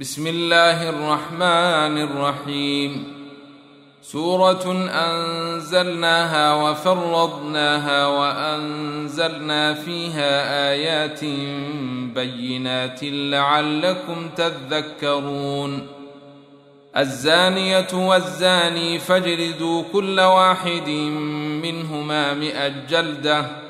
بسم الله الرحمن الرحيم. سورة أنزلناها وفرضناها وأنزلنا فيها آيات بينات لعلكم تذكرون. الزانية والزاني فاجلدوا كل واحد منهما مئة جلدة.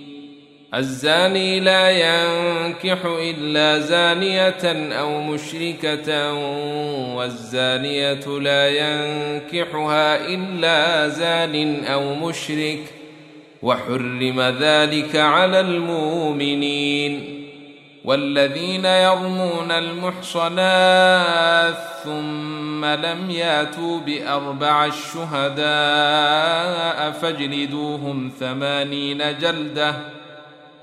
الزاني لا ينكح إلا زانية أو مشركة والزانية لا ينكحها إلا زان أو مشرك وحرم ذلك على المؤمنين. والذين يرمون المحصنات ثم لم ياتوا بأربع الشهداء فاجلدوهم ثمانين جلدة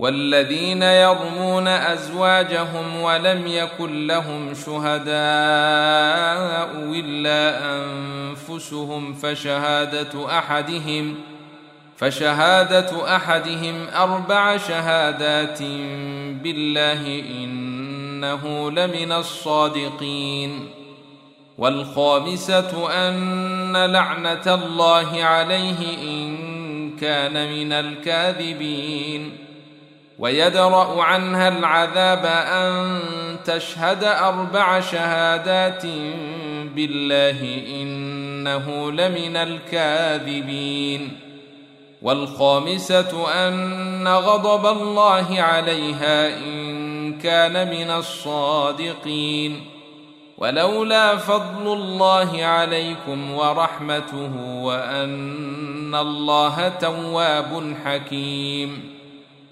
والذين يرمون أزواجهم ولم يكن لهم شهداء إلا أنفسهم فشهادة أحدهم فشهادة أحدهم أربع شهادات بالله إنه لمن الصادقين والخامسة أن لعنة الله عليه إن كان من الكاذبين ويدرأ عنها العذاب أن تشهد أربع شهادات بالله إنه لمن الكاذبين. والخامسة أن غضب الله عليها إن كان من الصادقين. ولولا فضل الله عليكم ورحمته وأن الله تواب حكيم.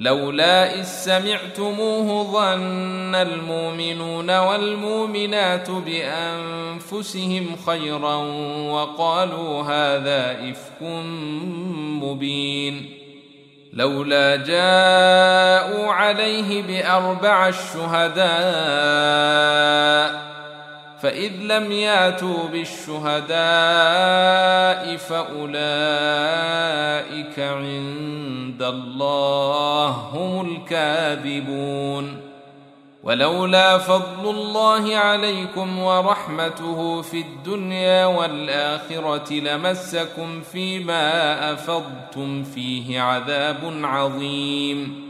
لولا إذ سمعتموه ظن المؤمنون والمؤمنات بأنفسهم خيرا وقالوا هذا إفك مبين. لولا جاءوا عليه بأربع الشهداء فإذ لم ياتوا بالشهداء فأولئك عند الله هم الكاذبون. ولولا فضل الله عليكم ورحمته في الدنيا والآخرة لمسكم فيما أفضتم فيه عذاب عظيم.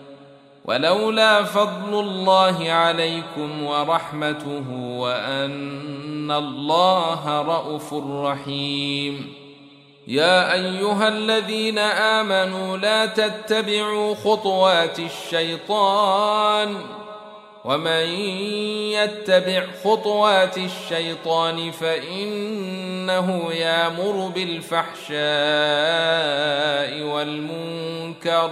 ولولا فضل الله عليكم ورحمته وأن الله رءوف رحيم. يا أيها الذين آمنوا لا تتبعوا خطوات الشيطان ومن يتبع خطوات الشيطان فإنه يامر بالفحشاء والمنكر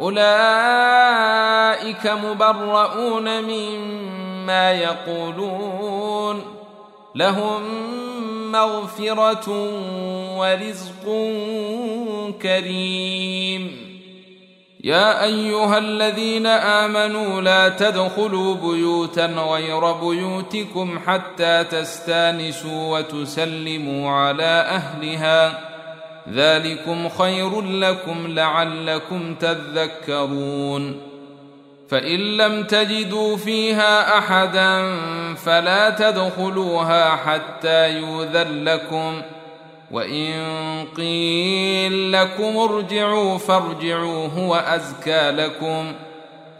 أولئك مبرؤون مما يقولون. لهم مغفرة ورزق كريم. يا أيها الذين آمنوا لا تدخلوا بيوتا غير بيوتكم حتى تستانسوا وتسلموا على أهلها. ذلكم خير لكم لعلكم تذكرون. فإن لم تجدوا فيها أحدا فلا تدخلوها حتى يؤذن لكم. وإن قيل لكم ارجعوا فارجعوا هو أزكى لكم.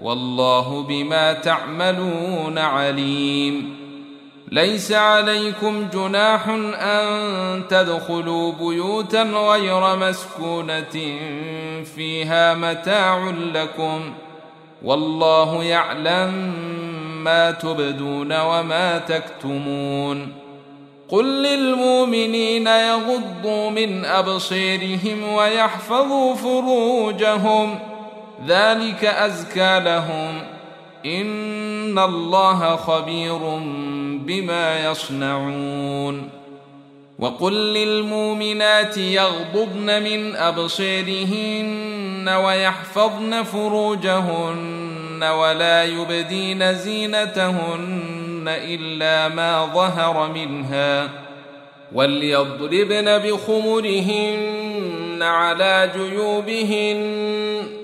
والله بما تعملون عليم. ليس عليكم جناح أن تدخلوا بيوتا غير مسكونة فيها متاع لكم والله يعلم ما تبدون وما تكتمون قل للمؤمنين يغضوا من أبصيرهم ويحفظوا فروجهم ذلك أزكى لهم ان الله خبير بما يصنعون وقل للمؤمنات يغضضن من ابصيرهن ويحفظن فروجهن ولا يبدين زينتهن الا ما ظهر منها وليضربن بخمرهن على جيوبهن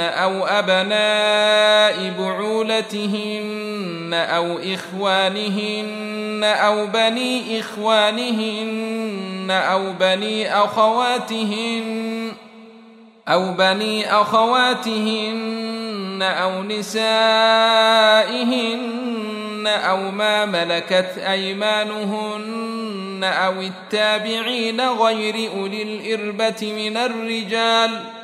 أو أبناء بعولتهن أو إخوانهن أو بني إخوانهن أو بني أخواتهن أو بني أخواتهن أو نسائهن أو ما ملكت أيمانهن أو التابعين غير أولي الإربة من الرجال ۖ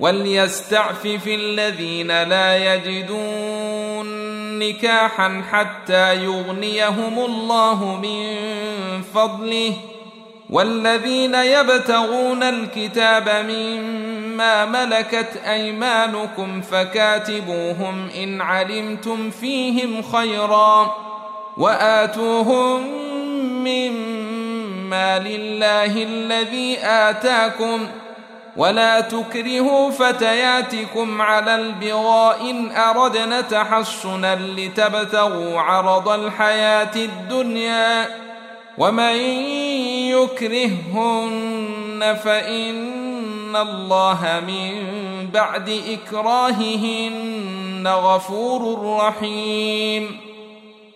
وليستعفف الذين لا يجدون نكاحا حتى يغنيهم الله من فضله. والذين يبتغون الكتاب مما ملكت أيمانكم فكاتبوهم إن علمتم فيهم خيرا وآتوهم مما لله الذي آتاكم ولا تكرهوا فتياتكم على البغاء إن أردنا تحصنا لتبتغوا عرض الحياة الدنيا. ومن يكرههن فإن الله من بعد إكراههن غفور رحيم.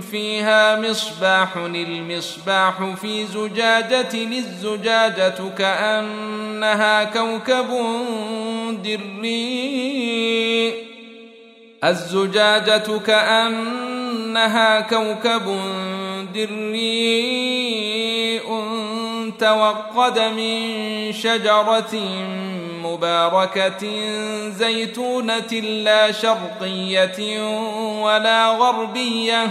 فيها مصباح المصباح في زجاجة الزجاجة كأنها كوكب دري. الزجاجة كأنها كوكب دري. توقد من شجرة مباركة زيتونة لا شرقية ولا غربية.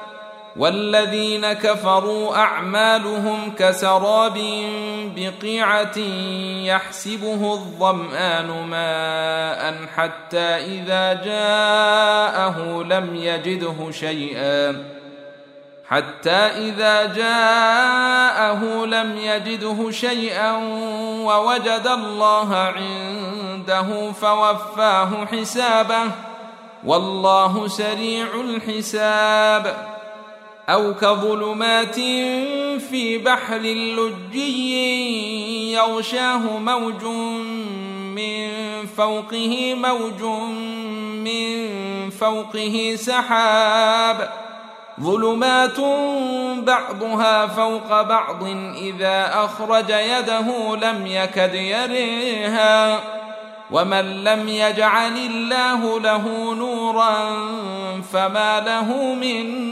والذين كفروا أعمالهم كسراب بقيعة يحسبه الظمآن ماء حتى إذا جاءه لم يجده شيئا حتى إذا جاءه لم يجده شيئا ووجد الله عنده فوفاه حسابه والله سريع الحساب أو كظلمات في بحر لجي يغشاه موج من فوقه موج من فوقه سحاب. ظلمات بعضها فوق بعض إذا أخرج يده لم يكد يريها. ومن لم يجعل الله له نورا فما له من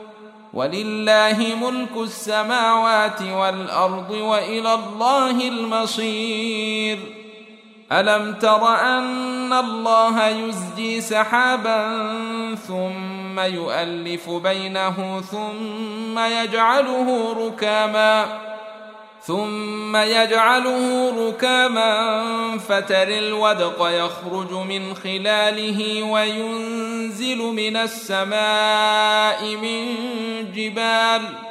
ولله ملك السماوات والأرض وإلى الله المصير. ألم تر أن الله يزجي سحابا ثم يؤلف بينه ثم يجعله ركاما؟ ثم يجعله ركاما فتر الودق يخرج من خلاله وينزل من السماء من جبال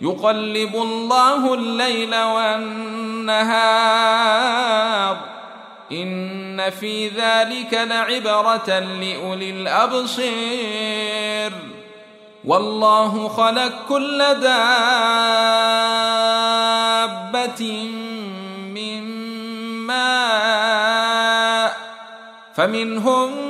يقلب الله الليل والنهار. إن في ذلك لعبرة لأولي الابصير والله خلق كل دابة من ماء. فمنهم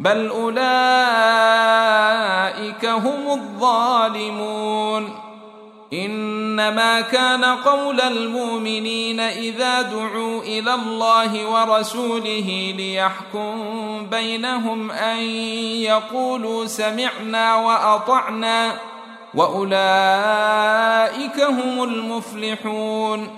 بل أولئك هم الظالمون. إنما كان قول المؤمنين إذا دعوا إلى الله ورسوله ليحكم بينهم أن يقولوا سمعنا وأطعنا. وأولئك هم المفلحون.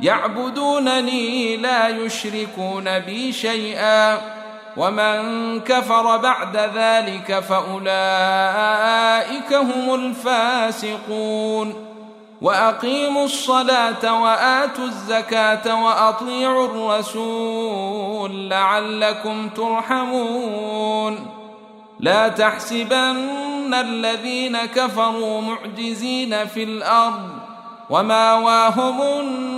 يعبدونني لا يشركون بي شيئا ومن كفر بعد ذلك فأولئك هم الفاسقون. وأقيموا الصلاة وآتوا الزكاة وأطيعوا الرسول لعلكم ترحمون. لا تحسبن الذين كفروا معجزين في الأرض وماواهم النار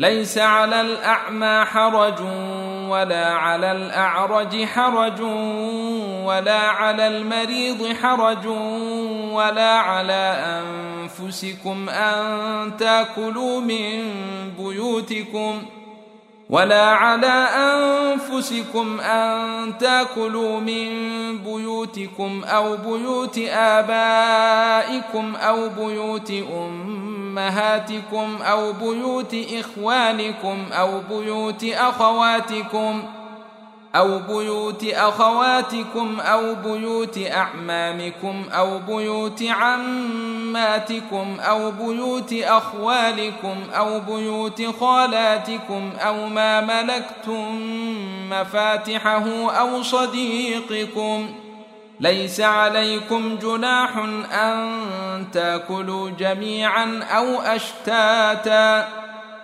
ليس على الأعمى حرج ولا على الأعرج حرج ولا على المريض حرج ولا على أنفسكم أن تأكلوا من بيوتكم ولا على أنفسكم أن تأكلوا من بيوتكم أو بيوت آبائكم أو بيوت أمهاتكم أو بيوت إخوانكم أو بيوت أخواتكم أو بيوت أخواتكم أو بيوت أعمامكم أو بيوت عماتكم أو بيوت أخوالكم أو بيوت خالاتكم أو ما ملكتم مفاتحه أو صديقكم. ليس عليكم جناح أن تأكلوا جميعا أو أشتاتا.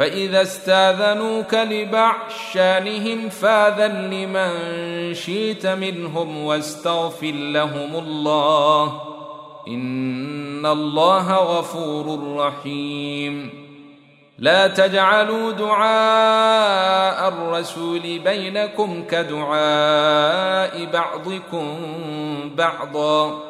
فإذا استاذنوك لبعض شانهم فاذن لمن شئت منهم واستغفر لهم الله. إن الله غفور رحيم. لا تجعلوا دعاء الرسول بينكم كدعاء بعضكم بعضا.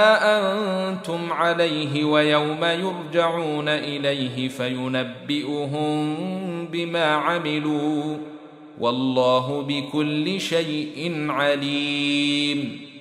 أنتم عليه ويوم يرجعون إليه فينبئهم بما عملوا والله بكل شيء عليم.